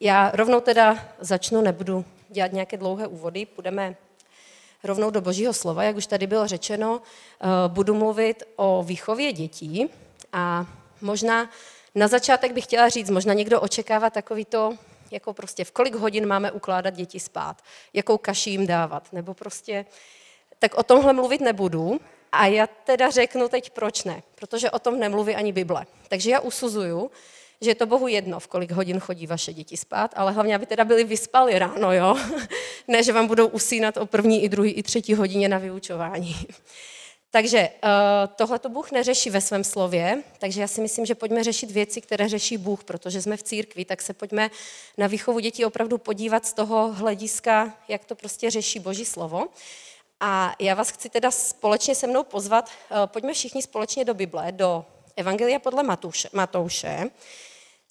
já rovnou teda začnu, nebudu dělat nějaké dlouhé úvody, půjdeme rovnou do božího slova, jak už tady bylo řečeno, eh, budu mluvit o výchově dětí a možná na začátek bych chtěla říct, možná někdo očekává takový to, jako prostě v kolik hodin máme ukládat děti spát, jakou kaši jim dávat, nebo prostě, tak o tomhle mluvit nebudu, a já teda řeknu teď, proč ne. Protože o tom nemluví ani Bible. Takže já usuzuju, že je to Bohu jedno, v kolik hodin chodí vaše děti spát, ale hlavně, aby teda byli vyspali ráno, jo? ne, že vám budou usínat o první, i druhý, i třetí hodině na vyučování. takže uh, tohle to Bůh neřeší ve svém slově, takže já si myslím, že pojďme řešit věci, které řeší Bůh, protože jsme v církvi, tak se pojďme na výchovu dětí opravdu podívat z toho hlediska, jak to prostě řeší Boží slovo. A já vás chci teda společně se mnou pozvat, eh, pojďme všichni společně do Bible, do Evangelia podle Matouše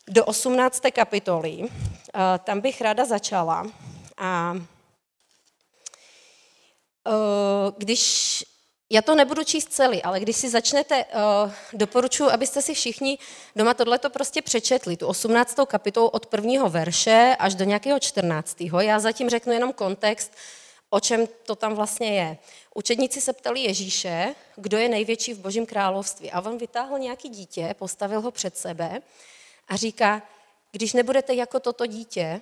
do 18. kapitoly. Eh, tam bych ráda začala. A eh, když já to nebudu číst celý, ale když si začnete, doporučuji, abyste si všichni doma tohleto prostě přečetli, tu 18. kapitolu od prvního verše až do nějakého 14. Já zatím řeknu jenom kontext, o čem to tam vlastně je. Učedníci se ptali Ježíše, kdo je největší v Božím království. A on vytáhl nějaký dítě, postavil ho před sebe a říká, když nebudete jako toto dítě,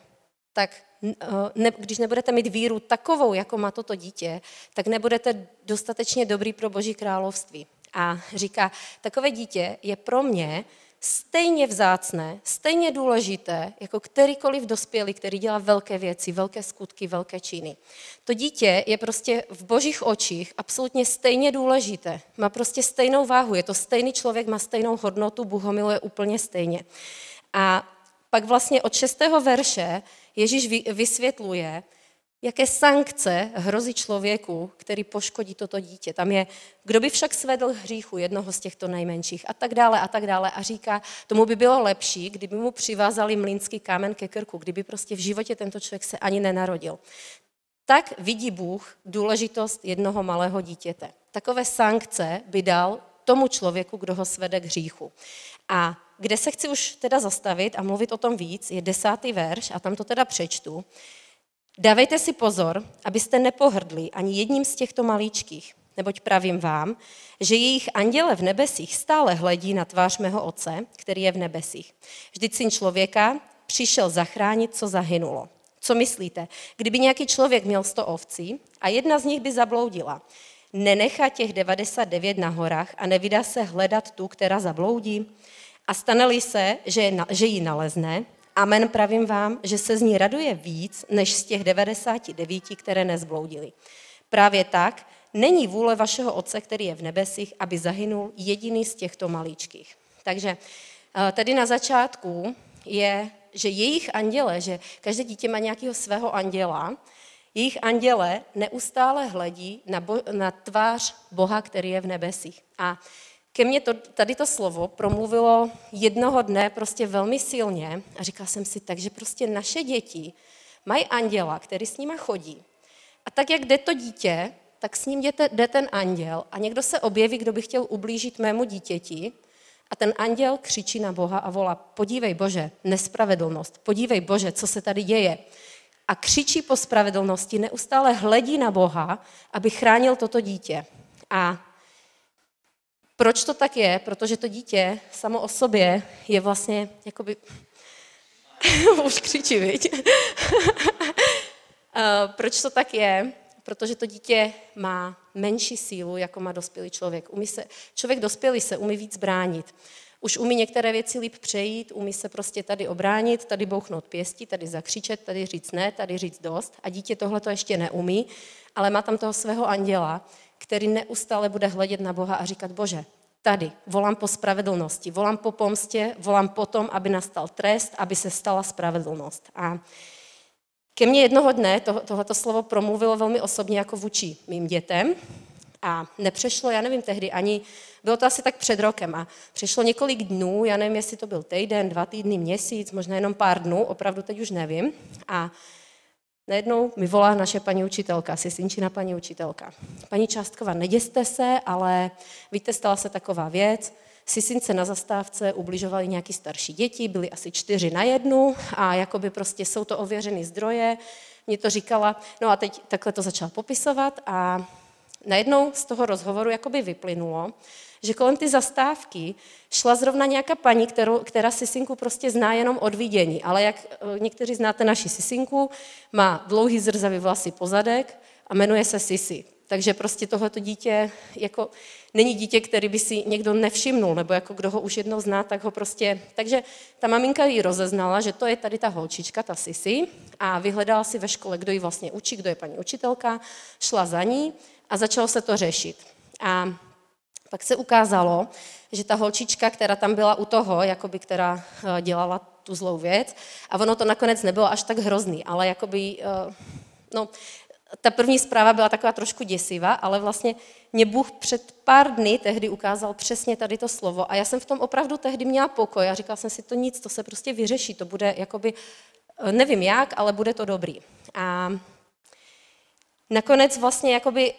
tak eh, ne, když nebudete mít víru takovou, jako má toto dítě, tak nebudete dostatečně dobrý pro Boží království. A říká, takové dítě je pro mě stejně vzácné, stejně důležité, jako kterýkoliv dospělý, který dělá velké věci, velké skutky, velké činy. To dítě je prostě v božích očích absolutně stejně důležité. Má prostě stejnou váhu, je to stejný člověk, má stejnou hodnotu, Bůh ho miluje úplně stejně. A pak vlastně od šestého verše Ježíš vysvětluje, jaké sankce hrozí člověku, který poškodí toto dítě. Tam je, kdo by však svedl hříchu jednoho z těchto nejmenších a tak dále a tak dále. A říká, tomu by bylo lepší, kdyby mu přivázali mlínský kámen ke krku, kdyby prostě v životě tento člověk se ani nenarodil. Tak vidí Bůh důležitost jednoho malého dítěte. Takové sankce by dal tomu člověku, kdo ho svede k hříchu. A kde se chci už teda zastavit a mluvit o tom víc, je desátý verš a tam to teda přečtu. Dávejte si pozor, abyste nepohrdli ani jedním z těchto malíčkých, neboť pravím vám, že jejich anděle v nebesích stále hledí na tvář mého Otce, který je v nebesích. Vždyť syn člověka přišel zachránit, co zahynulo. Co myslíte? Kdyby nějaký člověk měl sto ovcí a jedna z nich by zabloudila, nenechá těch 99 na horách a nevydá se hledat tu, která zabloudí? A stane se, že, že ji nalezne, Amen, pravím vám, že se z ní raduje víc, než z těch 99, které nezbloudili. Právě tak není vůle vašeho Otce, který je v nebesích, aby zahynul jediný z těchto malíčkých. Takže eh, tady na začátku je, že jejich anděle, že každé dítě má nějakého svého anděla, jejich anděle neustále hledí na, bo, na tvář Boha, který je v nebesích. A ke mně to, tady to slovo promluvilo jednoho dne prostě velmi silně a říkala jsem si, takže prostě naše děti mají anděla, který s nima chodí. A tak, jak jde to dítě, tak s ním jde, jde ten anděl a někdo se objeví, kdo by chtěl ublížit mému dítěti a ten anděl křičí na Boha a volá, podívej Bože, nespravedlnost, podívej Bože, co se tady děje. A křičí po spravedlnosti, neustále hledí na Boha, aby chránil toto dítě. A proč to tak je? Protože to dítě samo o sobě je vlastně jakoby... Už křičí, viď? Proč to tak je? Protože to dítě má menší sílu, jako má dospělý člověk. Umí se, člověk dospělý se umí víc bránit. Už umí některé věci líp přejít, umí se prostě tady obránit, tady bouchnout pěstí, tady zakřičet, tady říct ne, tady říct dost. A dítě tohle to ještě neumí, ale má tam toho svého anděla, který neustále bude hledět na Boha a říkat, Bože, tady volám po spravedlnosti, volám po pomstě, volám po tom, aby nastal trest, aby se stala spravedlnost. A ke mně jednoho dne to, tohleto slovo promluvilo velmi osobně jako vůči mým dětem a nepřešlo, já nevím tehdy ani, bylo to asi tak před rokem a přešlo několik dnů, já nevím, jestli to byl týden, dva týdny, měsíc, možná jenom pár dnů, opravdu teď už nevím. A Najednou mi volá naše paní učitelka, synčina paní učitelka. Paní Částková, neděste se, ale víte, stala se taková věc, sisince na zastávce ubližovali nějaký starší děti, byly asi čtyři na jednu a jakoby prostě jsou to ověřené zdroje. Mě to říkala, no a teď takhle to začala popisovat a najednou z toho rozhovoru jakoby vyplynulo, že kolem ty zastávky šla zrovna nějaká paní, kterou, která Sisinku prostě zná jenom od vidění, ale jak eh, někteří znáte naši Sisinku, má dlouhý zrzavý vlasy pozadek a jmenuje se Sisi. Takže prostě tohleto dítě jako není dítě, který by si někdo nevšimnul, nebo jako kdo ho už jednou zná, tak ho prostě... Takže ta maminka ji rozeznala, že to je tady ta holčička, ta Sisi, a vyhledala si ve škole, kdo ji vlastně učí, kdo je paní učitelka, šla za ní a začalo se to řešit. A pak se ukázalo, že ta holčička, která tam byla u toho, jakoby, která eh, dělala tu zlou věc, a ono to nakonec nebylo až tak hrozný, ale jakoby, eh, no, ta první zpráva byla taková trošku děsivá, ale vlastně mě Bůh před pár dny tehdy ukázal přesně tady to slovo a já jsem v tom opravdu tehdy měla pokoj a říkala jsem si, to nic, to se prostě vyřeší, to bude jakoby, eh, nevím jak, ale bude to dobrý. A nakonec vlastně jakoby,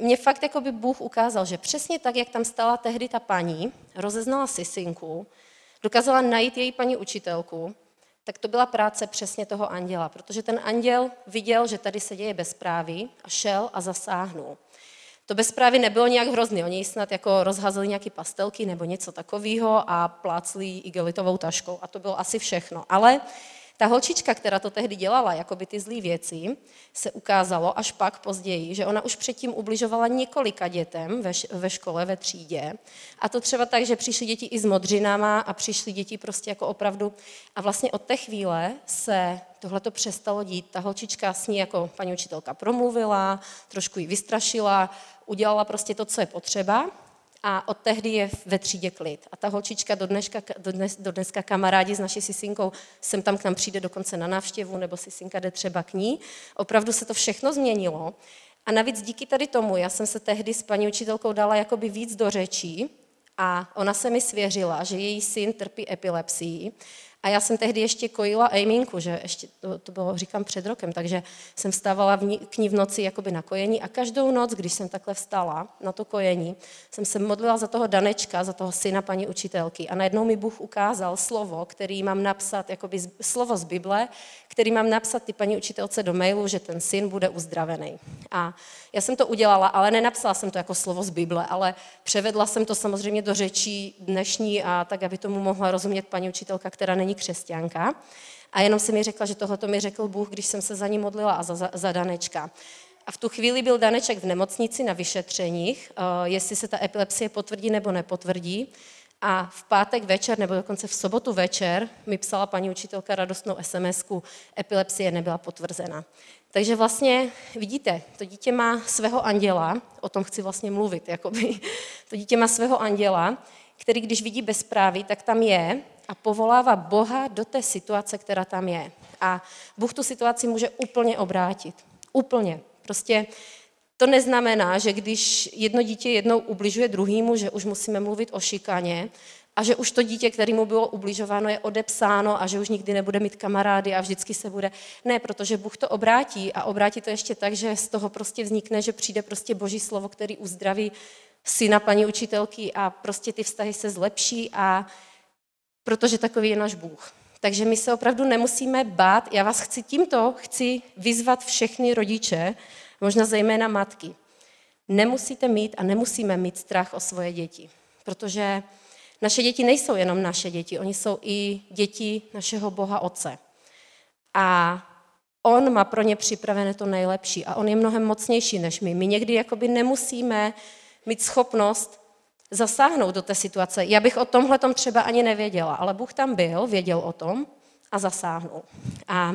mě fakt jakoby Bůh ukázal, že přesně tak, jak tam stala tehdy ta paní, rozeznala sisinku, dokázala najít její paní učitelku, tak to byla práce přesně toho anděla, protože ten anděl viděl, že tady se děje bezpráví a šel a zasáhnul. To bezpráví nebylo nějak hrozný, oni snad jako rozhazeli nějaké pastelky nebo něco takového a plácli igelitovou taškou a to bylo asi všechno. Ale ta holčička, která to tehdy dělala, jako by ty zlé věci, se ukázalo až pak později, že ona už předtím ubližovala několika dětem ve, ve škole, ve třídě. A to třeba tak, že přišly děti i s modřinama a přišly děti prostě jako opravdu. A vlastně od té chvíle se tohle to přestalo dít. Ta holčička s ní jako paní učitelka promluvila, trošku ji vystrašila, udělala prostě to, co je potřeba a od tehdy je ve třídě klid. A ta holčička do, dneška, do, dnes, do dneska kamarádi s naší Sisinkou, sem tam k nám přijde dokonce na návštěvu, nebo Sisinka jde třeba k ní. Opravdu se to všechno změnilo. A navíc díky tady tomu, já jsem se tehdy s paní učitelkou dala jakoby víc do řečí a ona se mi svěřila, že její syn trpí epilepsií a já jsem tehdy ještě kojila Ejminku, že ještě to, to bylo, říkám, před rokem, takže jsem vstávala v ní, k ní v noci jakoby na kojení a každou noc, když jsem takhle vstala na to kojení, jsem se modlila za toho Danečka, za toho syna paní učitelky a najednou mi Bůh ukázal slovo, který mám napsat, jakoby slovo z Bible, který mám napsat ty paní učitelce do mailu, že ten syn bude uzdravený. A já jsem to udělala, ale nenapsala jsem to jako slovo z Bible, ale převedla jsem to samozřejmě do řečí dnešní a tak, aby tomu mohla rozumět paní učitelka, která není křesťanka. A jenom si mi řekla, že tohle mi řekl Bůh, když jsem se za ní modlila a za, za, za Danečka. A v tu chvíli byl Daneček v nemocnici na vyšetřeních, uh, jestli se ta epilepsie potvrdí nebo nepotvrdí. A v pátek večer, nebo dokonce v sobotu večer, mi psala paní učitelka radostnou sms epilepsie nebyla potvrzena. Takže vlastně, vidíte, to dítě má svého anděla, o tom chci vlastně mluvit, jakoby, to dítě má svého anděla, který když vidí bezpráví, tak tam je a povolává Boha do té situace, která tam je. A Bůh tu situaci může úplně obrátit. Úplně. Prostě to neznamená, že když jedno dítě jednou ubližuje druhýmu, že už musíme mluvit o šikaně a že už to dítě, kterému bylo ubližováno, je odepsáno a že už nikdy nebude mít kamarády a vždycky se bude. Ne, protože Bůh to obrátí a obrátí to ještě tak, že z toho prostě vznikne, že přijde prostě boží slovo, který uzdraví syna paní učitelky a prostě ty vztahy se zlepší a protože takový je náš Bůh. Takže my se opravdu nemusíme bát. Já vás chci tímto, chci vyzvat všechny rodiče, možná zejména matky. Nemusíte mít a nemusíme mít strach o svoje děti, protože naše děti nejsou jenom naše děti, oni jsou i děti našeho Boha Otce. A on má pro ně připravené to nejlepší a on je mnohem mocnější než my. My někdy jakoby nemusíme mít schopnost zasáhnout do té situace. Já bych o tomhle třeba ani nevěděla, ale Bůh tam byl, věděl o tom a zasáhnul. A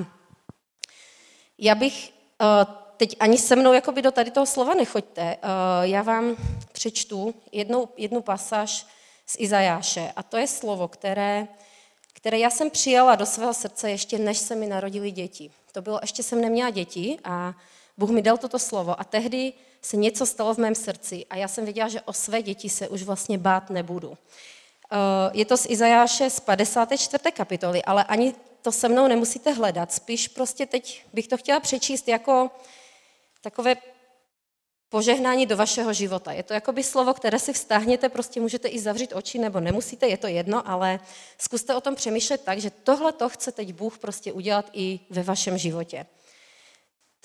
já bych eh, teď ani se mnou jakoby do tady toho slova nechoďte. Eh, já vám přečtu jednu, jednu pasáž z Izajáše a to je slovo, které, které já jsem přijala do svého srdce ještě než se mi narodili děti. To bylo, ještě jsem neměla děti a Bůh mi dal toto slovo a tehdy se něco stalo v mém srdci a já jsem věděla, že o své děti se už vlastně bát nebudu. Eh, je to z Izajáše z 54. kapitoly, ale ani to se mnou nemusíte hledat. Spíš prostě teď bych to chtěla přečíst jako takové požehnání do vašeho života. Je to jakoby slovo, které si vztáhněte, prostě můžete i zavřít oči, nebo nemusíte, je to jedno, ale zkuste o tom přemýšlet tak, že tohle to chce teď Bůh prostě udělat i ve vašem životě.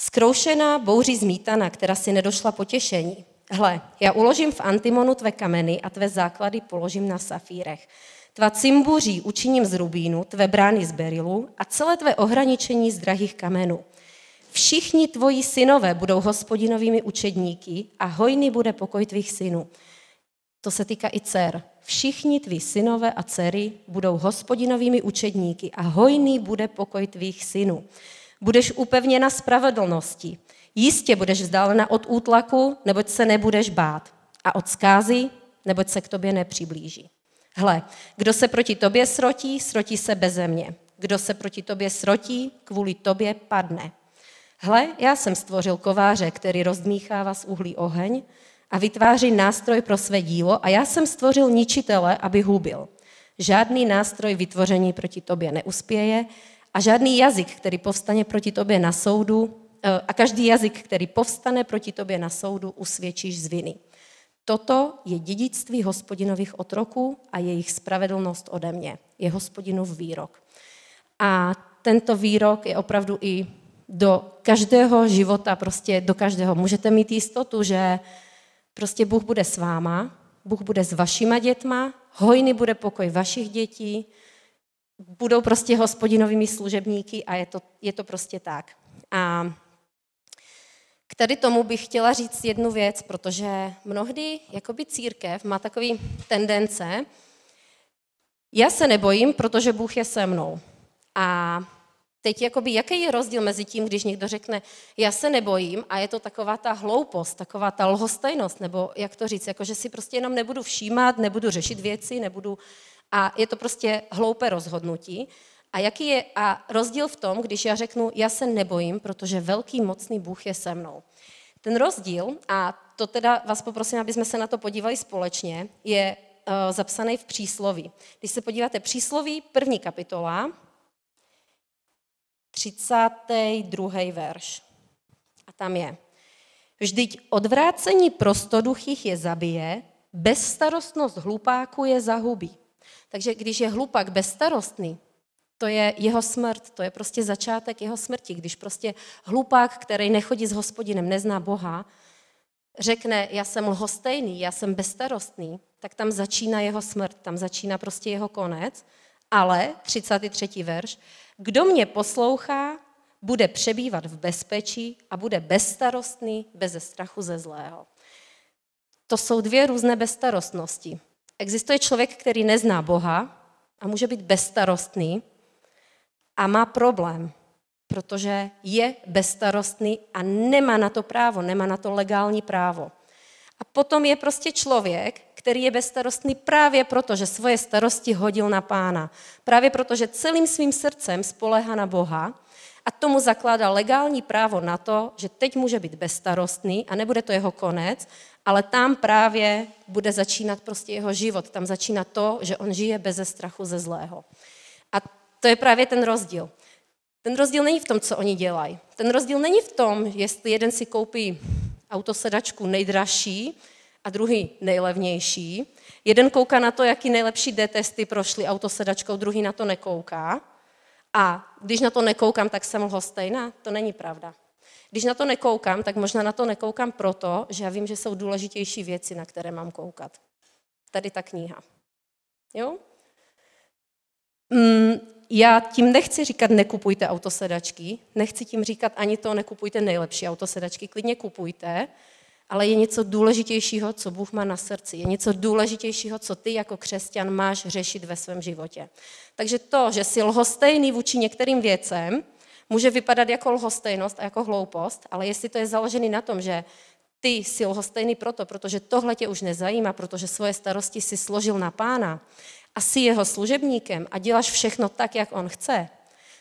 Skroušená bouří zmítana, která si nedošla potěšení. Hle, já uložím v antimonu tvé kameny a tvé základy položím na safírech. Tva cimbuří učiním z rubínu, tvé brány z berilu a celé tvé ohraničení z drahých kamenů. Všichni tvoji synové budou hospodinovými učedníky a hojný bude pokoj tvých synů. To se týká i dcer. Všichni tví synové a dcery budou hospodinovými učedníky a hojný bude pokoj tvých synů. Budeš upevněna spravedlnosti. Jistě budeš vzdálena od útlaku, neboť se nebudeš bát. A od zkázy, neboť se k tobě nepřiblíží. Hle, kdo se proti tobě srotí, srotí se bez země. Kdo se proti tobě srotí, kvůli tobě padne. Hle, já jsem stvořil kováře, který rozdmíchává z uhlí oheň a vytváří nástroj pro své dílo a já jsem stvořil ničitele, aby hubil. Žádný nástroj vytvoření proti tobě neuspěje a žádný jazyk, který povstane proti tobě na soudu, eh, a každý jazyk, který povstane proti tobě na soudu, usvědčíš z viny. Toto je dědictví hospodinových otroků a jejich spravedlnost ode mě. Je hospodinův výrok. A tento výrok je opravdu i do každého života, prostě do každého. Můžete mít jistotu, že prostě Bůh bude s váma, Bůh bude s vašima dětma, hojný bude pokoj vašich dětí, budou prostě hospodinovými služebníky a je to, je to prostě tak. A k tady tomu bych chtěla říct jednu věc, protože mnohdy jakoby církev má takový tendence, já se nebojím, protože Bůh je se mnou. A teď jakoby, jaký je rozdíl mezi tím, když někdo řekne, já se nebojím a je to taková ta hloupost, taková ta lhostejnost, nebo jak to říct, jako že si prostě jenom nebudu všímat, nebudu řešit věci, nebudu... A je to prostě hloupé rozhodnutí. A jaký je a rozdíl v tom, když já řeknu, já se nebojím, protože velký mocný Bůh je se mnou. Ten rozdíl, a to teda vás poprosím, aby jsme se na to podívali společně, je uh, zapsaný v přísloví. Když se podíváte přísloví, první kapitola, 32. verš. A tam je. Vždyť odvrácení prostoduchých je zabije, bezstarostnost hlupáku je zahubí. Takže když je hlupák bezstarostný, to je jeho smrt, to je prostě začátek jeho smrti. Když prostě hlupák, který nechodí s hospodinem, nezná Boha, řekne, já jsem lhostejný, já jsem bezstarostný, tak tam začíná jeho smrt, tam začíná prostě jeho konec. Ale, 33. verš, kdo mě poslouchá, bude přebývat v bezpečí a bude bezstarostný, bez strachu ze zlého. To jsou dvě různé bezstarostnosti. Existuje člověk, který nezná Boha a může být bezstarostný a má problém, protože je bezstarostný a nemá na to právo, nemá na to legální právo. A potom je prostě člověk, který je bezstarostný právě proto, že svoje starosti hodil na pána. Právě proto, že celým svým srdcem spolehá na Boha a tomu zakládá legální právo na to, že teď může být bezstarostný a nebude to jeho konec, ale tam právě bude začínat prostě jeho život. Tam začíná to, že on žije bez strachu ze zlého. A to je právě ten rozdíl. Ten rozdíl není v tom, co oni dělají. Ten rozdíl není v tom, jestli jeden si koupí autosedačku nejdražší a druhý nejlevnější. Jeden kouká na to, jaký nejlepší D-testy prošly autosedačkou, druhý na to nekouká. A když na to nekoukám, tak jsem lhostejná? To není pravda. Když na to nekoukám, tak možná na to nekoukám proto, že já vím, že jsou důležitější věci, na které mám koukat. Tady ta kniha. Jo? Mm, já tím nechci říkat, nekupujte autosedačky, nechci tím říkat ani to, nekupujte nejlepší autosedačky, klidně kupujte, ale je něco důležitějšího, co Bůh má na srdci. Je něco důležitějšího, co ty jako křesťan máš řešit ve svém životě. Takže to, že jsi lhostejný vůči některým věcem, může vypadat jako lhostejnost a jako hloupost, ale jestli to je založený na tom, že ty jsi lhostejný proto, protože tohle tě už nezajímá, protože svoje starosti si složil na pána a jsi jeho služebníkem a děláš všechno tak, jak on chce,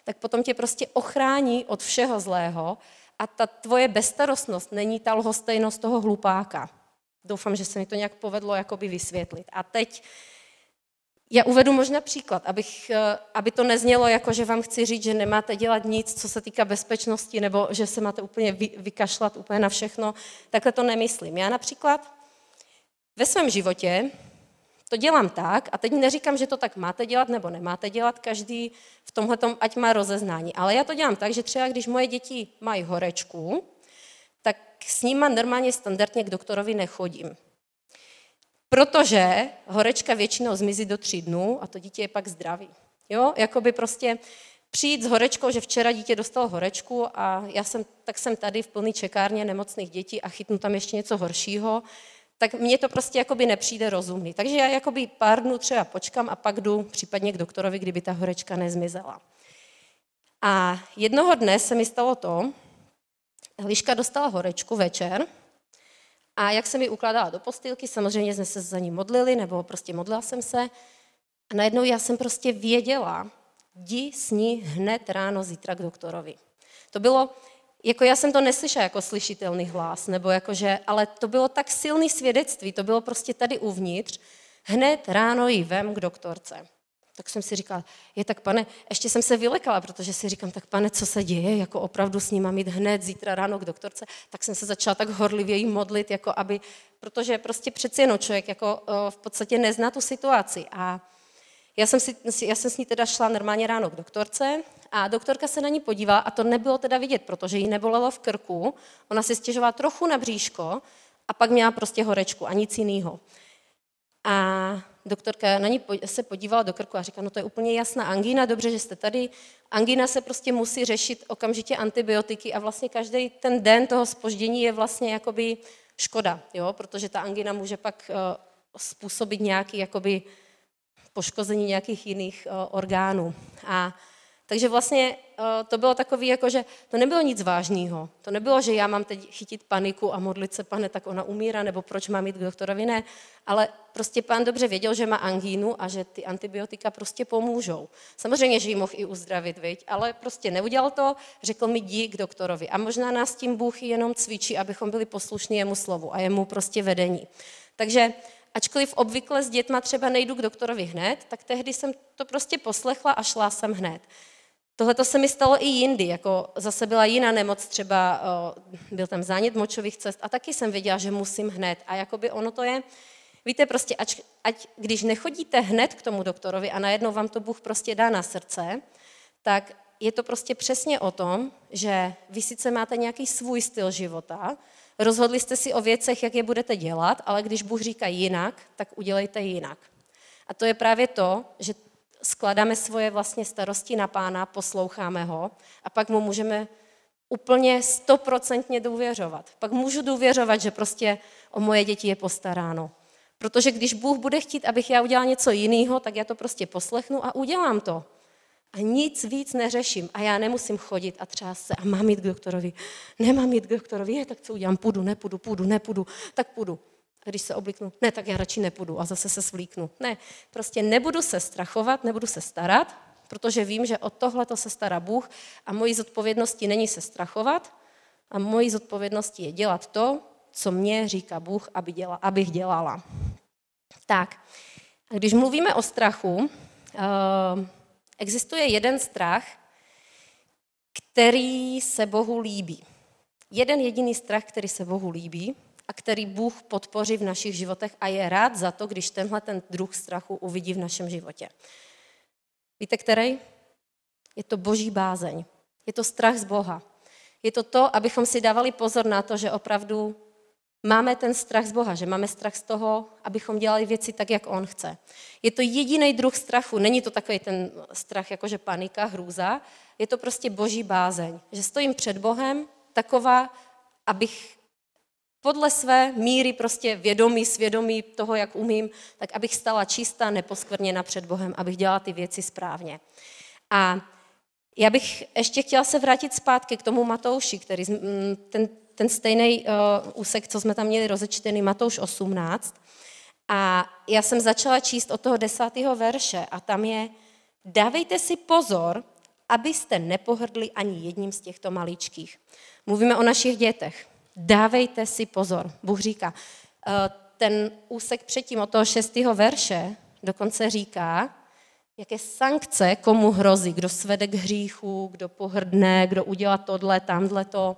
tak potom tě prostě ochrání od všeho zlého a ta tvoje bezstarostnost není ta lhostejnost toho hlupáka. Doufám, že se mi to nějak povedlo jakoby vysvětlit. A teď Já uvedu možná příklad, abych, eh, aby to neznělo jako, že vám chci říct, že nemáte dělat nic, co se týká bezpečnosti, nebo že se máte úplně vy, vykašlat úplně na všechno. Takhle to nemyslím. Já například ve svém životě to dělám tak, a teď neříkám, že to tak máte dělat nebo nemáte dělat, každý v tomhle ať má rozeznání, ale já to dělám tak, že třeba když moje děti mají horečku, tak s nima normálně standardně k doktorovi nechodím. Protože horečka většinou zmizí do tří dnů a to dítě je pak zdravý. Jo, jakoby prostě přijít s horečkou, že včera dítě dostalo horečku a já jsem, tak jsem tady v plný čekárně nemocných dětí a chytnu tam ještě něco horšího, tak mně to prostě jakoby nepřijde rozumný. Takže já jakoby pár dnů třeba počkám a pak jdu případně k doktorovi, kdyby ta horečka nezmizela. A jednoho dne se mi stalo to, Liška dostala horečku večer a jak jsem ji ukládala do postýlky, samozřejmě jsme se za ní modlili, nebo prostě modlila jsem se. A najednou já jsem prostě věděla, jdi s ní hned ráno zítra k doktorovi. To bylo, jako já jsem to neslyšela jako slyšitelný hlas, nebo jakože, ale to bylo tak silný svědectví, to bylo prostě tady uvnitř, hned ráno jí vem k doktorce. Tak jsem si říkala, je tak pane, ještě jsem se vylekala, protože si říkám, tak pane, co se děje, jako opravdu s ním mám jít hned zítra ráno k doktorce, tak jsem se začala tak horlivě jí modlit, jako aby, protože prostě přeci jenom člověk jako v podstatě nezná tu situaci. A já jsem, si, já jsem s ní teda šla normálně ráno k doktorce a doktorka se na ní podívala a to nebylo teda vidět, protože jí nebolelo v krku, ona si stěžovala trochu na bříško a pak měla prostě horečku a nic jiného. A doktorka na ní se podívala do krku a říká, no to je úplně jasná angína, dobře, že jste tady. Angína se prostě musí řešit okamžitě antibiotiky a vlastně každý ten den toho spoždění je vlastně jakoby škoda, jo? protože ta angína může pak uh, způsobit nějaký jakoby poškození nějakých jiných uh, orgánů. A takže vlastně eh, to bylo takový, jako že to nebylo nic vážného. To nebylo, že já mám teď chytit paniku a modlit se, pane, tak ona umírá, nebo proč mám jít k doktorovi, ne. Ale prostě pán dobře věděl, že má angínu a že ty antibiotika prostě pomůžou. Samozřejmě, že ji mohl i uzdravit, viď? ale prostě neudělal to, řekl mi jdi k doktorovi. A možná nás tím Bůh jenom cvičí, abychom byli poslušní jemu slovu a jemu prostě vedení. Takže ačkoliv obvykle s dětma třeba nejdu k doktorovi hned, tak tehdy jsem to prostě poslechla a šla jsem hned. Tohle to se mi stalo i jindy, jako zase byla jiná nemoc, třeba byl tam zánět močových cest a taky jsem věděla, že musím hned. A jakoby ono to je, víte, prostě ať, ať když nechodíte hned k tomu doktorovi a najednou vám to Bůh prostě dá na srdce, tak je to prostě přesně o tom, že vy sice máte nějaký svůj styl života, rozhodli jste si o věcech, jak je budete dělat, ale když Bůh říká jinak, tak udělejte jinak. A to je právě to, že skladáme svoje vlastně starosti na pána, posloucháme ho a pak mu můžeme úplně stoprocentně důvěřovat. Pak můžu důvěřovat, že prostě o moje děti je postaráno. Protože když Bůh bude chtít, abych já udělala něco jiného, tak já to prostě poslechnu a udělám to. A nic víc neřeším. A já nemusím chodit a třást se a mám jít k doktorovi. Nemám jít k doktorovi, je, tak co udělám? Půjdu, nepůjdu, půjdu, nepůjdu, tak půjdu. A když se obliknu, ne, tak já radši nepůjdu a zase se svlíknu. Ne, prostě nebudu se strachovat, nebudu se starat, protože vím, že o tohle se stará Bůh a mojí zodpovědností není se strachovat a mojí zodpovědností je dělat to, co mě říká Bůh, aby děla, abych dělala. Tak, a když mluvíme o strachu, eh, existuje jeden strach, který se Bohu líbí. Jeden jediný strach, který se Bohu líbí, a který Bůh podpoří v našich životech a je rád za to, když tenhle ten druh strachu uvidí v našem životě. Víte, který? Je to boží bázeň. Je to strach z Boha. Je to to, abychom si dávali pozor na to, že opravdu máme ten strach z Boha, že máme strach z toho, abychom dělali věci tak, jak On chce. Je to jediný druh strachu, není to takový ten strach, jakože panika, hrůza, je to prostě boží bázeň, že stojím před Bohem taková, abych podle své míry prostě vědomí, svědomí toho, jak umím, tak abych stala čistá, neposkvrněna před Bohem, abych dělala ty věci správně. A já bych ještě chtěla se vrátit zpátky k tomu Matouši, který, ten, ten stejný uh, úsek, co jsme tam měli rozečtený, Matouš 18. A já jsem začala číst od toho desátého verše a tam je, dávejte si pozor, abyste nepohrdli ani jedním z těchto maličkých. Mluvíme o našich dětech. Dávejte si pozor. Bůh říká, eh, ten úsek předtím od toho šestého verše dokonce říká, jaké sankce komu hrozí, kdo svede k hříchu, kdo pohrdne, kdo udělá tohle, tamhle to.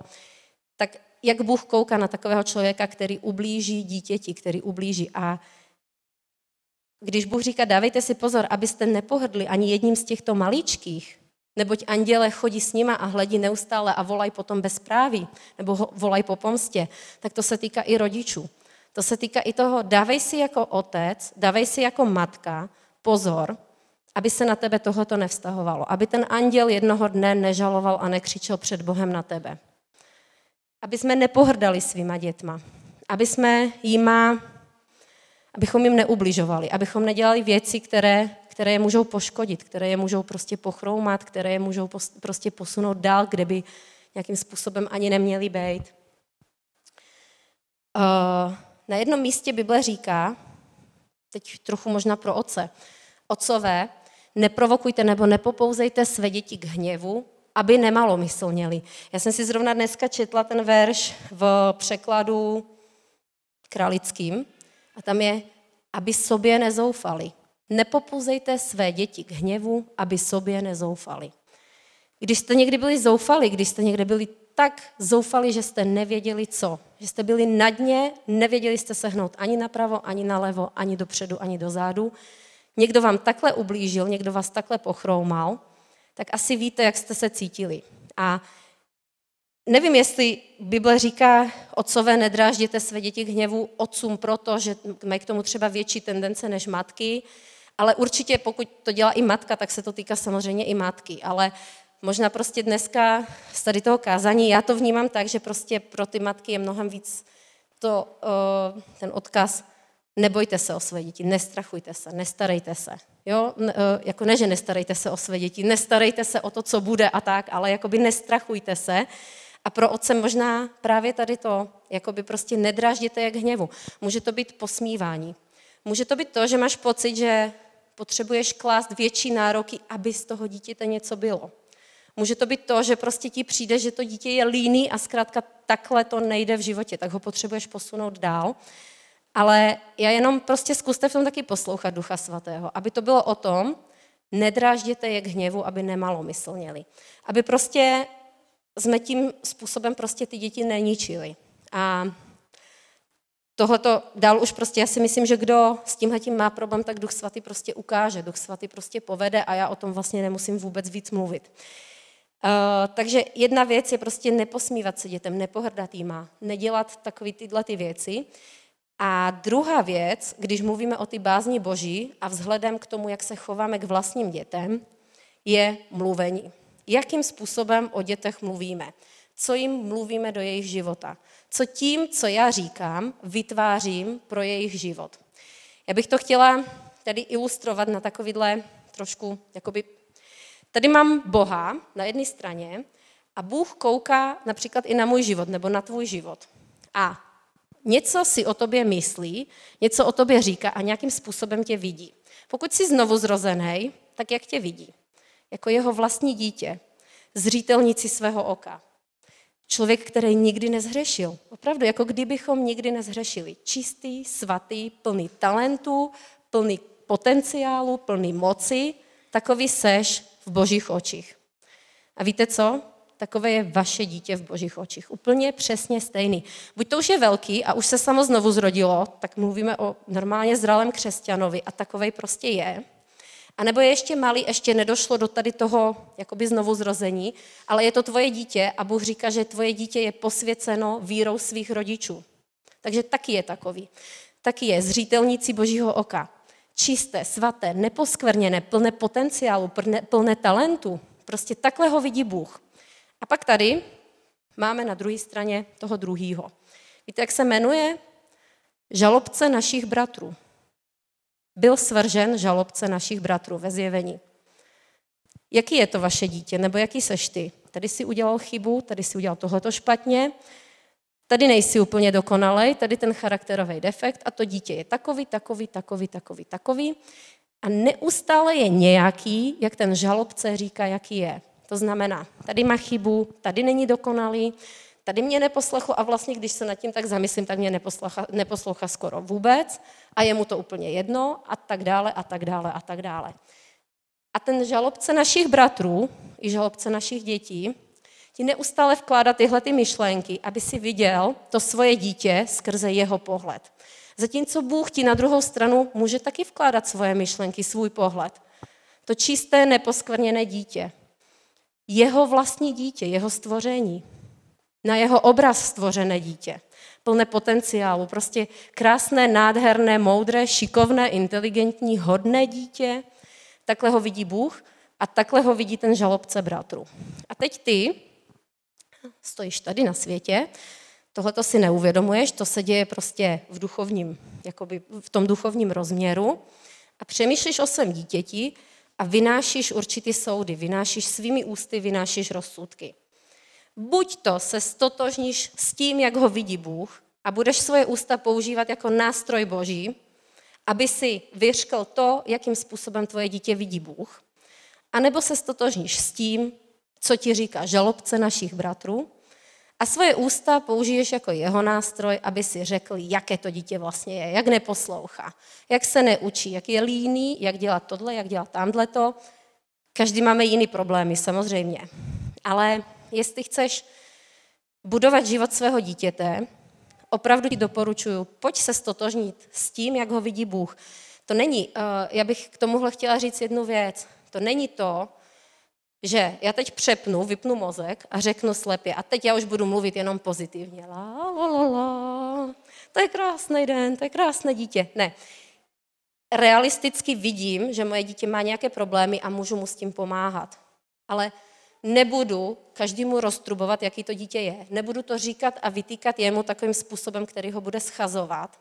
Tak jak Bůh kouká na takového člověka, který ublíží dítěti, který ublíží. A když Bůh říká, dávejte si pozor, abyste nepohrdli ani jedním z těchto maličkých, neboť anděle chodí s nima a hledí neustále a volají potom bezpráví, nebo volají po pomstě, tak to se týká i rodičů. To se týká i toho, dávej si jako otec, dávej si jako matka pozor, aby se na tebe tohoto nevztahovalo. Aby ten anděl jednoho dne nežaloval a nekřičel před Bohem na tebe. Aby jsme nepohrdali svýma dětma. Aby jsme jima, abychom jim neubližovali. Abychom nedělali věci, které, které je můžou poškodit, které je můžou prostě pochroumat, které je můžou prostě posunout dál, kde by nějakým způsobem ani neměli být. Uh, na jednom místě Bible říká, teď trochu možná pro oce, otcové, neprovokujte nebo nepopouzejte své děti k hněvu, aby nemalomyslněli. Já jsem si zrovna dneska četla ten verš v překladu kralickým a tam je, aby sobě nezoufali. Nepopouzejte své děti k hněvu, aby sobě nezoufali. Když jste někdy byli zoufali, když jste někdy byli tak zoufali, že jste nevěděli co, že jste byli na dně, nevěděli jste se hnout ani napravo, ani nalevo, ani dopředu, ani dozadu, někdo vám takhle ublížil, někdo vás takhle pochroumal, tak asi víte, jak jste se cítili. A nevím, jestli Bible říká, otcové nedrážděte své děti k hněvu otcům proto, že mají k tomu třeba větší tendence než matky, ale určitě pokud to dělá i matka, tak se to týká samozřejmě i matky. Ale možná prostě dneska z tady toho kázání, já to vnímám tak, že prostě pro ty matky je mnohem víc to, eh, ten odkaz nebojte se o své děti, nestrachujte se, nestarejte se. Jo? E, jako ne, že nestarejte se o své děti, nestarejte se o to, co bude a tak, ale jakoby nestrachujte se. A pro otce možná právě tady to, jakoby prostě nedrážděte jak hněvu. Může to být posmívání. Může to být to, že máš pocit, že potřebuješ klást větší nároky, aby z toho dítěte něco bylo. Může to být to, že prostě ti přijde, že to dítě je líný a zkrátka takhle to nejde v životě, tak ho potřebuješ posunout dál. Ale já jenom prostě zkuste v tom taky poslouchat Ducha Svatého, aby to bylo o tom, nedrážděte je k hněvu, aby nemalomyslněli. Aby prostě jsme tím způsobem prostě ty děti neničili. A tohleto dál už prostě, já si myslím, že kdo s tímhletím má problém, tak Duch Svatý prostě ukáže, Duch Svatý prostě povede a já o tom vlastně nemusím vůbec víc mluvit. Uh, takže jedna věc je prostě neposmívat se dětem, nepohrdat jima, nedělat takové tyhle ty věci. A druhá věc, když mluvíme o ty bázni boží a vzhledem k tomu, jak se chováme k vlastním dětem, je mluvení. Jakým způsobem o dětech mluvíme? Co jim mluvíme do jejich života? Co tím, co já říkám, vytvářím pro jejich život? Já bych to chtěla tady ilustrovat na takovýhle trošku, jakoby, tady mám Boha na jedné straně a Bůh kouká například i na můj život nebo na tvůj život. A něco si o tobě myslí, něco o tobě říká a nějakým způsobem tě vidí. Pokud jsi znovu zrozený, tak jak tě vidí? Jako jeho vlastní dítě, zřítelnici svého oka. Člověk, který nikdy nezhřešil. Opravdu, jako kdybychom nikdy nezhřešili. Čistý, svatý, plný talentů, plný potenciálu, plný moci, takový seš v božích očích. A víte co? Takové je vaše dítě v božích očích. Úplně přesně stejný. Buď to už je velký a už se samo znovu zrodilo, tak mluvíme o normálně zralém křesťanovi a takovej prostě je. A nebo je ještě malý, ještě nedošlo do tady toho jakoby znovu zrození, ale je to tvoje dítě a Bůh říká, že tvoje dítě je posvěceno vírou svých rodičů. Takže taky je takový. Taky je zřítelníci božího oka. Čisté, svaté, neposkvrněné, plné potenciálu, plné, plné talentu. Prostě takhle ho vidí Bůh. A pak tady máme na druhé straně toho druhého. Víte, jak se jmenuje? Žalobce našich bratrů. Byl svržen žalobce našich bratrů ve zjevení. Jaký je to vaše dítě, nebo jaký seš ty? Tady si udělal chybu, tady si udělal tohleto špatně, tady nejsi úplně dokonalej, tady ten charakterový defekt a to dítě je takový, takový, takový, takový, takový a neustále je nějaký, jak ten žalobce říká, jaký je. To znamená, tady má chybu, tady není dokonalý, tady mě neposlechl a vlastně, když se nad tím tak zamyslím, tak mě neposlouchá, neposlouchá skoro vůbec a je mu to úplně jedno a tak dále a tak dále a tak dále. A ten žalobce našich bratrů i žalobce našich dětí ti neustále vkládá tyhle ty myšlenky, aby si viděl to svoje dítě skrze jeho pohled. Zatímco Bůh ti na druhou stranu může taky vkládat svoje myšlenky, svůj pohled. To čisté, neposkvrněné dítě. Jeho vlastní dítě, jeho stvoření. Na jeho obraz stvořené dítě. Plné potenciálu. Prostě krásné, nádherné, moudré, šikovné, inteligentní, hodné dítě. Takhle ho vidí Bůh a takhle ho vidí ten žalobce bratru. A teď ty stojíš tady na světě Tohle to si neuvědomuješ, to se děje prostě v duchovním, jakoby v tom duchovním rozměru a přemýšlíš o svém dítěti a vynášíš určitý soudy, vynášíš svými ústy, vynášíš rozsudky. Buď to se stotožníš s tím, jak ho vidí Bůh a budeš svoje ústa používat jako nástroj Boží, aby si vyřkl to, jakým způsobem tvoje dítě vidí Bůh, anebo se stotožníš s tím, co ti říká žalobce našich bratrů a svoje ústa použiješ jako jeho nástroj, aby si řekl, jaké to dítě vlastně je, jak neposlouchá, jak se neučí, jak je líný, jak dělat tohle, jak dělat tamhleto. Každý máme jiný problémy, samozřejmě. Ale jestli chceš budovat život svého dítěte, opravdu ti doporučuju, pojď se stotožnit s tím, jak ho vidí Bůh. To není, uh, já bych k tomuhle chtěla říct jednu věc. To není to, že já teď přepnu, vypnu mozek a řeknu slepě, a teď já už budu mluvit jenom pozitivně. La, la, la, la. To je krásný den, to je krásné dítě. Ne. Realisticky vidím, že moje dítě má nějaké problémy a můžu mu s tím pomáhat. Ale nebudu každému roztrubovat, jaký to dítě je. Nebudu to říkat a vytýkat jemu takovým způsobem, který ho bude schazovat.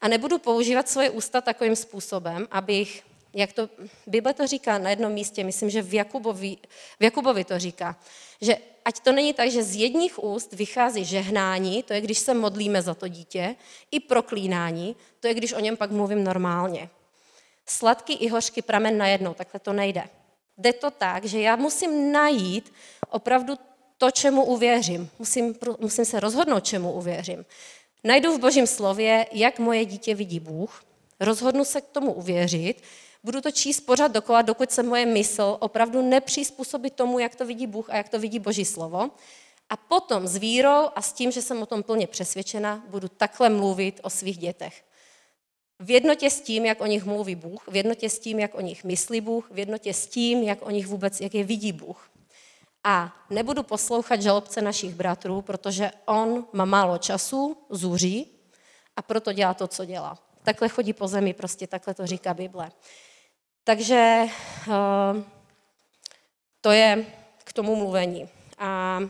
A nebudu používat svoje ústa takovým způsobem, abych jak to, Bible to říká na jednom místě, myslím, že v Jakubovi, v Jakubovi to říká, že ať to není tak, že z jedních úst vychází žehnání, to je, když se modlíme za to dítě, i proklínání, to je, když o něm pak mluvím normálně. Sladký i hořký pramen najednou, takhle to nejde. Jde to tak, že já musím najít opravdu to, čemu uvěřím. Musím, musím se rozhodnout, čemu uvěřím. Najdu v Božím slově, jak moje dítě vidí Bůh, rozhodnu se k tomu uvěřit, Budu to číst pořád dokola, dokud se moje mysl opravdu nepřizpůsobí tomu, jak to vidí Bůh a jak to vidí Boží slovo. A potom s vírou a s tím, že jsem o tom plně přesvědčena, budu takhle mluvit o svých dětech. V jednotě s tím, jak o nich mluví Bůh, v jednotě s tím, jak o nich myslí Bůh, v jednotě s tím, jak o nich vůbec, jak je vidí Bůh. A nebudu poslouchat žalobce našich bratrů, protože on má málo času, zuří a proto dělá to, co dělá. Takhle chodí po zemi, prostě takhle to říká Bible. Takže uh, to je k tomu mluvení. A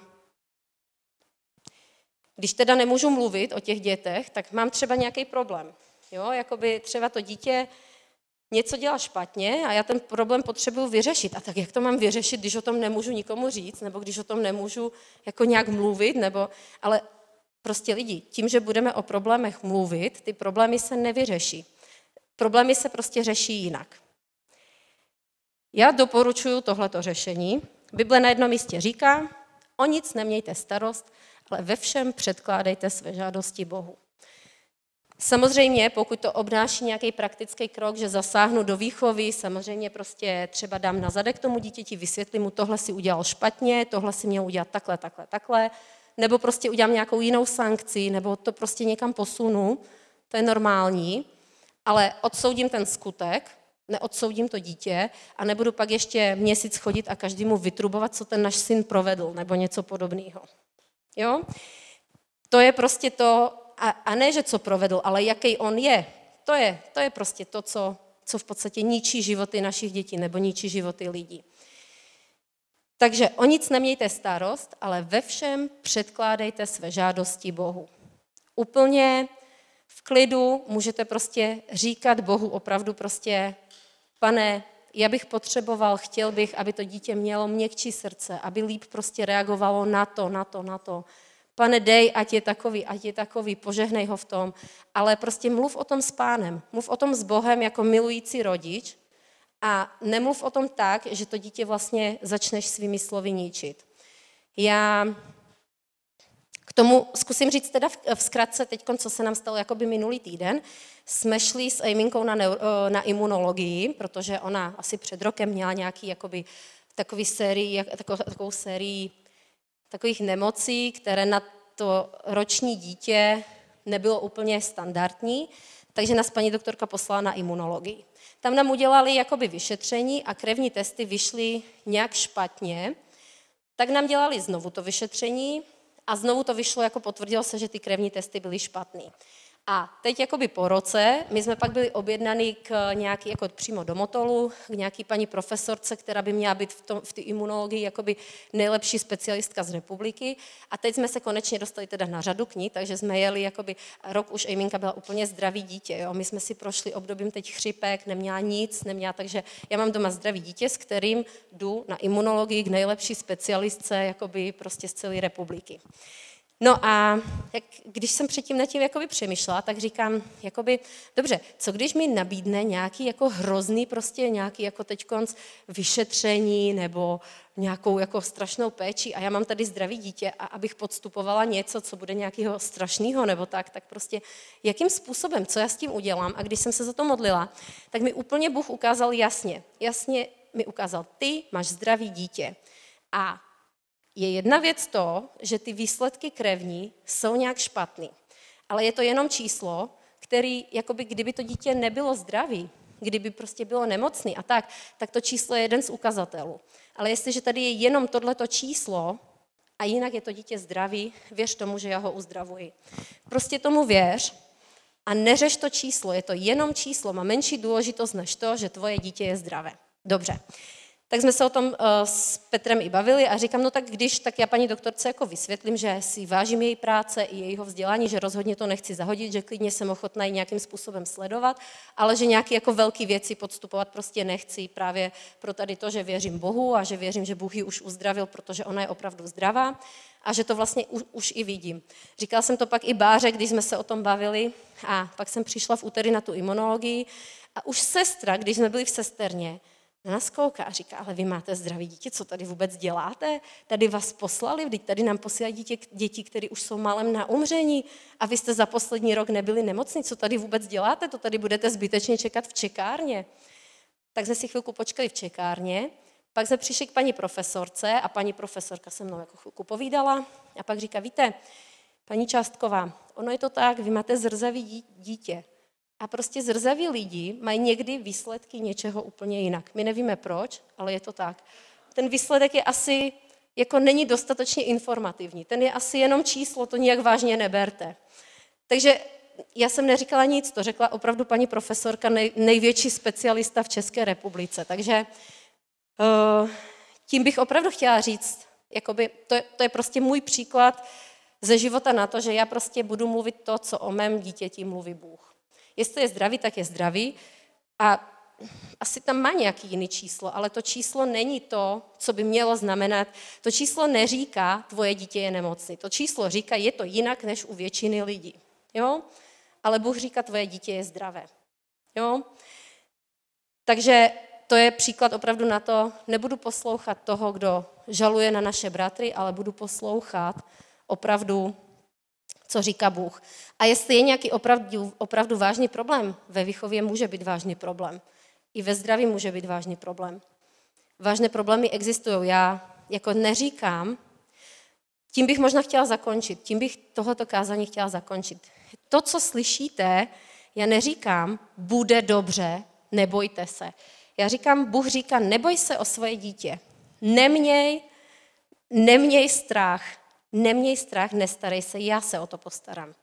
když teda nemůžu mluvit o těch dětech, tak mám třeba nějaký problém. Jo, jakoby třeba to dítě něco dělá špatně a já ten problém potřebuju vyřešit. A tak jak to mám vyřešit, když o tom nemůžu nikomu říct, nebo když o tom nemůžu jako nějak mluvit, nebo, ale prostě lidi, tím, že budeme o problémech mluvit, ty problémy se nevyřeší. Problémy se prostě řeší jinak. Já doporučuji tohleto řešení. Bible na jednom místě říká, o nic nemějte starost, ale ve všem předkládejte své žádosti Bohu. Samozřejmě, pokud to obnáší nějaký praktický krok, že zasáhnu do výchovy, samozřejmě prostě třeba dám na zadek tomu dítěti, vysvětlím mu, tohle si udělal špatně, tohle si měl udělat takhle, takhle, takhle, nebo prostě udělám nějakou jinou sankci, nebo to prostě někam posunu, to je normální, ale odsoudím ten skutek neodsoudím to dítě a nebudu pak ještě měsíc chodit a každému vytrubovat, co ten náš syn provedl, nebo něco podobného. Jo? To je prostě to, a, a ne, že co provedl, ale jaký on je. To je, to je prostě to, co, co v podstatě ničí životy našich dětí nebo ničí životy lidí. Takže o nic nemějte starost, ale ve všem předkládejte své žádosti Bohu. Úplně klidu můžete prostě říkat Bohu opravdu prostě pane, já bych potřeboval, chtěl bych, aby to dítě mělo měkčí srdce, aby líp prostě reagovalo na to, na to, na to. Pane, dej, ať je takový, ať je takový, požehnej ho v tom. Ale prostě mluv o tom s pánem, mluv o tom s Bohem jako milující rodič a nemluv o tom tak, že to dítě vlastně začneš svými slovy ničit. Já tomu zkusím říct teda v, zkratce teď, co se nám stalo jakoby minulý týden. Jsme šli s Ejminkou na, neuro, na imunologii, protože ona asi před rokem měla nějaký jakoby takový sérii, takovou, takovou sérii takových nemocí, které na to roční dítě nebylo úplně standardní, takže nás paní doktorka poslala na imunologii. Tam nám udělali jakoby vyšetření a krevní testy vyšly nějak špatně, tak nám dělali znovu to vyšetření a znovu to vyšlo, jako potvrdilo se, že ty krevní testy byly špatné. A teď jakoby po roce, my jsme pak byli objednaní k nějaký, jako přímo do Motolu, k nějaký paní profesorce, která by měla být v, tom, v té imunologii jakoby nejlepší specialistka z republiky. A teď jsme se konečně dostali teda na řadu k ní, takže jsme jeli jakoby, rok už Ejminka byla úplně zdravý dítě. Jo? My jsme si prošli obdobím teď chřipek, neměla nic, neměla, takže já mám doma zdravý dítě, s kterým jdu na imunologii k nejlepší specialistce jakoby prostě z celé republiky. No a jak, když jsem předtím nad tím jakoby přemýšlela, tak říkám, jakoby, dobře, co když mi nabídne nějaký jako hrozný prostě nějaký jako teďkonc vyšetření nebo nějakou jako strašnou péči a já mám tady zdravý dítě a abych podstupovala něco, co bude nějakého strašného nebo tak, tak prostě jakým způsobem, co já s tím udělám a když jsem se za to modlila, tak mi úplně Bůh ukázal jasně, jasně mi ukázal, ty máš zdravý dítě a je jedna věc to, že ty výsledky krevní jsou nějak špatný. Ale je to jenom číslo, který, jakoby kdyby to dítě nebylo zdravý, kdyby prostě bylo nemocný a tak, tak to číslo je jeden z ukazatelů. Ale jestliže tady je jenom tohleto číslo a jinak je to dítě zdravý, věř tomu, že já ho uzdravuji. Prostě tomu věř a neřeš to číslo, je to jenom číslo, má menší důležitost než to, že tvoje dítě je zdravé. Dobře tak jsme se o tom uh, s Petrem i bavili a říkám, no tak když, tak já paní doktorce jako vysvětlím, že si vážím její práce i jejího vzdělání, že rozhodně to nechci zahodit, že klidně jsem ochotná ji nějakým způsobem sledovat, ale že nějaké jako velké věci podstupovat prostě nechci právě pro tady to, že věřím Bohu a že věřím, že Bůh ji už uzdravil, protože ona je opravdu zdravá a že to vlastně už, už i vidím. Říkal jsem to pak i Báře, když jsme se o tom bavili a pak jsem přišla v úterý na tu imunologii a už sestra, když jsme byli v sesterně, na nás kouká a říká, ale vy máte zdraví dítě, co tady vůbec děláte? Tady vás poslali, vždyť tady nám posílají děti, děti, které už jsou málem na umření a vy jste za poslední rok nebyli nemocní, co tady vůbec děláte? To tady budete zbytečně čekat v čekárně. Tak jsme si chvilku počkali v čekárně, pak jsme přišli k paní profesorce a paní profesorka se mnou jako chvilku povídala a pak říká, víte, paní Částková, ono je to tak, vy máte zrzavý dítě. A prostě zrzaví lidi mají někdy výsledky něčeho úplně jinak. My nevíme proč, ale je to tak. Ten výsledek je asi, jako není dostatečně informativní. Ten je asi jenom číslo, to nijak vážně neberte. Takže já jsem neříkala nic, to řekla opravdu paní profesorka, nej, největší specialista v České republice. Takže uh, tím bych opravdu chtěla říct, jakoby, to, je, to je prostě můj příklad ze života na to, že já prostě budu mluvit to, co o mém dítěti mluví Bůh. Jestli je zdravý, tak je zdravý a asi tam má nějaký jiný číslo, ale to číslo není to, co by mělo znamenat. To číslo neříká, tvoje dítě je nemocný. To číslo říká, je to jinak než u většiny lidí. Jo? Ale Bůh říká, tvoje dítě je zdravé. Jo? Takže to je příklad opravdu na to, nebudu poslouchat toho, kdo žaluje na naše bratry, ale budu poslouchat opravdu co říká Bůh. A jestli je nějaký opravdu, opravdu vážný problém, ve výchově může být vážný problém. I ve zdraví může být vážný problém. Vážné problémy existují. Já jako neříkám, tím bych možná chtěla zakončit, tím bych tohoto kázání chtěla zakončit. To, co slyšíte, já neříkám, bude dobře, nebojte se. Já říkám, Bůh říká, neboj se o svoje dítě. Neměj, neměj strach, neměj strach, nestarej se, já se o to postarám.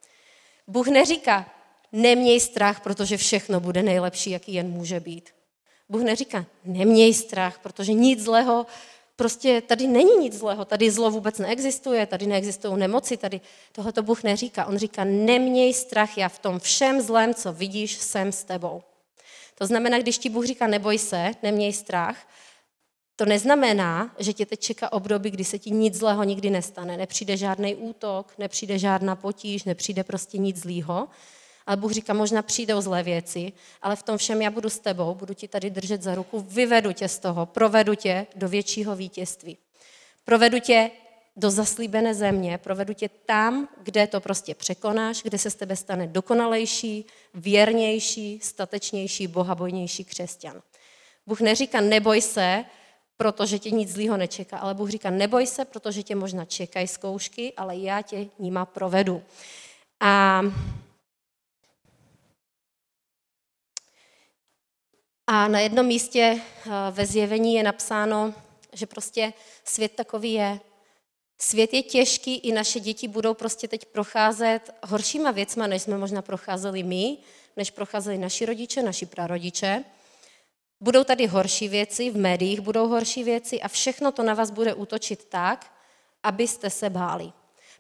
Bůh neříká, neměj strach, protože všechno bude nejlepší, jaký jen může být. Bůh neříká, neměj strach, protože nic zlého, prostě tady není nic zlého, tady zlo vůbec neexistuje, tady neexistují nemoci, tady tohoto Bůh neříká. On říká, neměj strach, já v tom všem zlém, co vidíš, jsem s tebou. To znamená, když ti Bůh říká, neboj se, neměj strach, to neznamená, že tě teď čeká období, kdy se ti nic zlého nikdy nestane. Nepřijde žádný útok, nepřijde žádná potíž, nepřijde prostě nic zlýho. Ale Bůh říká, možná přijdou zlé věci, ale v tom všem já budu s tebou, budu ti tady držet za ruku, vyvedu tě z toho, provedu tě do většího vítězství. Provedu tě do zaslíbené země, provedu tě tam, kde to prostě překonáš, kde se z tebe stane dokonalejší, věrnější, statečnější, bohabojnější křesťan. Bůh neříká neboj se, protože tě nic zlýho nečeká, ale Bůh říká neboj se, protože tě možná čekají zkoušky, ale já tě nima provedu. A A na jednom místě eh, ve zjevení je napsáno, že prostě svět takový je. Svět je těžký, i naše děti budou prostě teď procházet horšíma věcma, než jsme možná procházeli my, než procházeli naši rodiče, naši prarodiče. Budou tady horší věci, v médiích budou horší věci a všechno to na vás bude útočit tak, abyste se báli.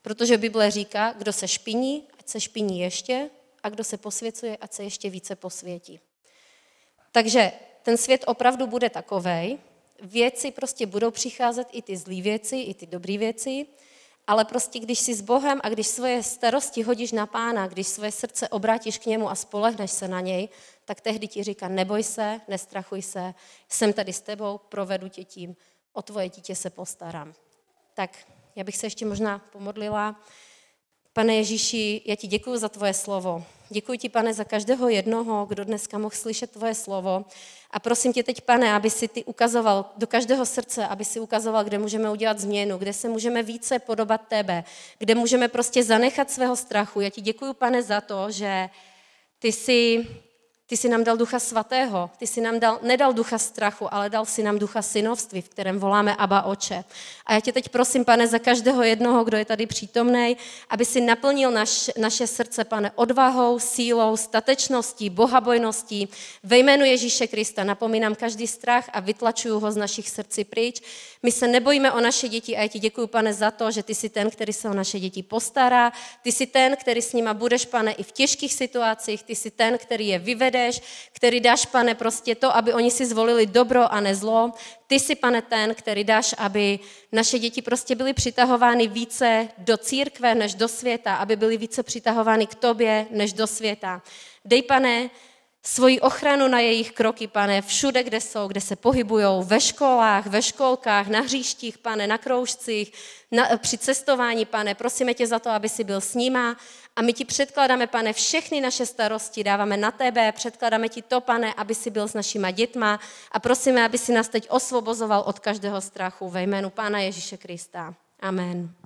Protože Bible říká, kdo se špiní, ať se špiní ještě, a kdo se posvěcuje, ať se ještě více posvětí. Takže ten svět opravdu bude takovej, věci prostě budou přicházet i ty zlý věci, i ty dobré věci, ale prostě když jsi s Bohem a když svoje starosti hodíš na pána, když svoje srdce obrátíš k němu a spolehneš se na něj, tak tehdy ti říká, neboj se, nestrachuj se, jsem tady s tebou, provedu tě tím, o tvoje dítě se postarám. Tak já bych se ještě možná pomodlila. Pane Ježíši, já ti děkuji za tvoje slovo. Děkuji ti, pane, za každého jednoho, kdo dneska mohl slyšet tvoje slovo. A prosím tě teď, pane, aby si ty ukazoval do každého srdce, aby si ukazoval, kde můžeme udělat změnu, kde se můžeme více podobat tebe, kde můžeme prostě zanechat svého strachu. Já ti děkuji, pane, za to, že ty jsi ty jsi nám dal ducha svatého, ty jsi nám dal, nedal ducha strachu, ale dal si nám ducha synovství, v kterém voláme Aba Oče. A já tě teď prosím, pane, za každého jednoho, kdo je tady přítomný, aby si naplnil naš, naše srdce, pane, odvahou, sílou, statečností, bohabojností. Ve jménu Ježíše Krista napomínám každý strach a vytlačuju ho z našich srdcí pryč. My se nebojíme o naše děti a já ti děkuji, pane, za to, že ty jsi ten, který se o naše děti postará. Ty jsi ten, který s nima budeš, pane, i v těžkých situacích. Ty jsi ten, který je vyvede povedeš, který dáš, pane, prostě to, aby oni si zvolili dobro a ne zlo. Ty jsi, pane, ten, který dáš, aby naše děti prostě byly přitahovány více do církve než do světa, aby byly více přitahovány k tobě než do světa. Dej, pane, svoji ochranu na jejich kroky, pane, všude, kde jsou, kde se pohybují, ve školách, ve školkách, na hříštích, pane, na kroužcích, na, při cestování, pane, prosíme tě za to, aby si byl s nima a my ti předkládáme, pane, všechny naše starosti, dáváme na tebe, předkládáme ti to, pane, aby si byl s našima dětma a prosíme, aby si nás teď osvobozoval od každého strachu ve jménu Pána Ježíše Krista. Amen.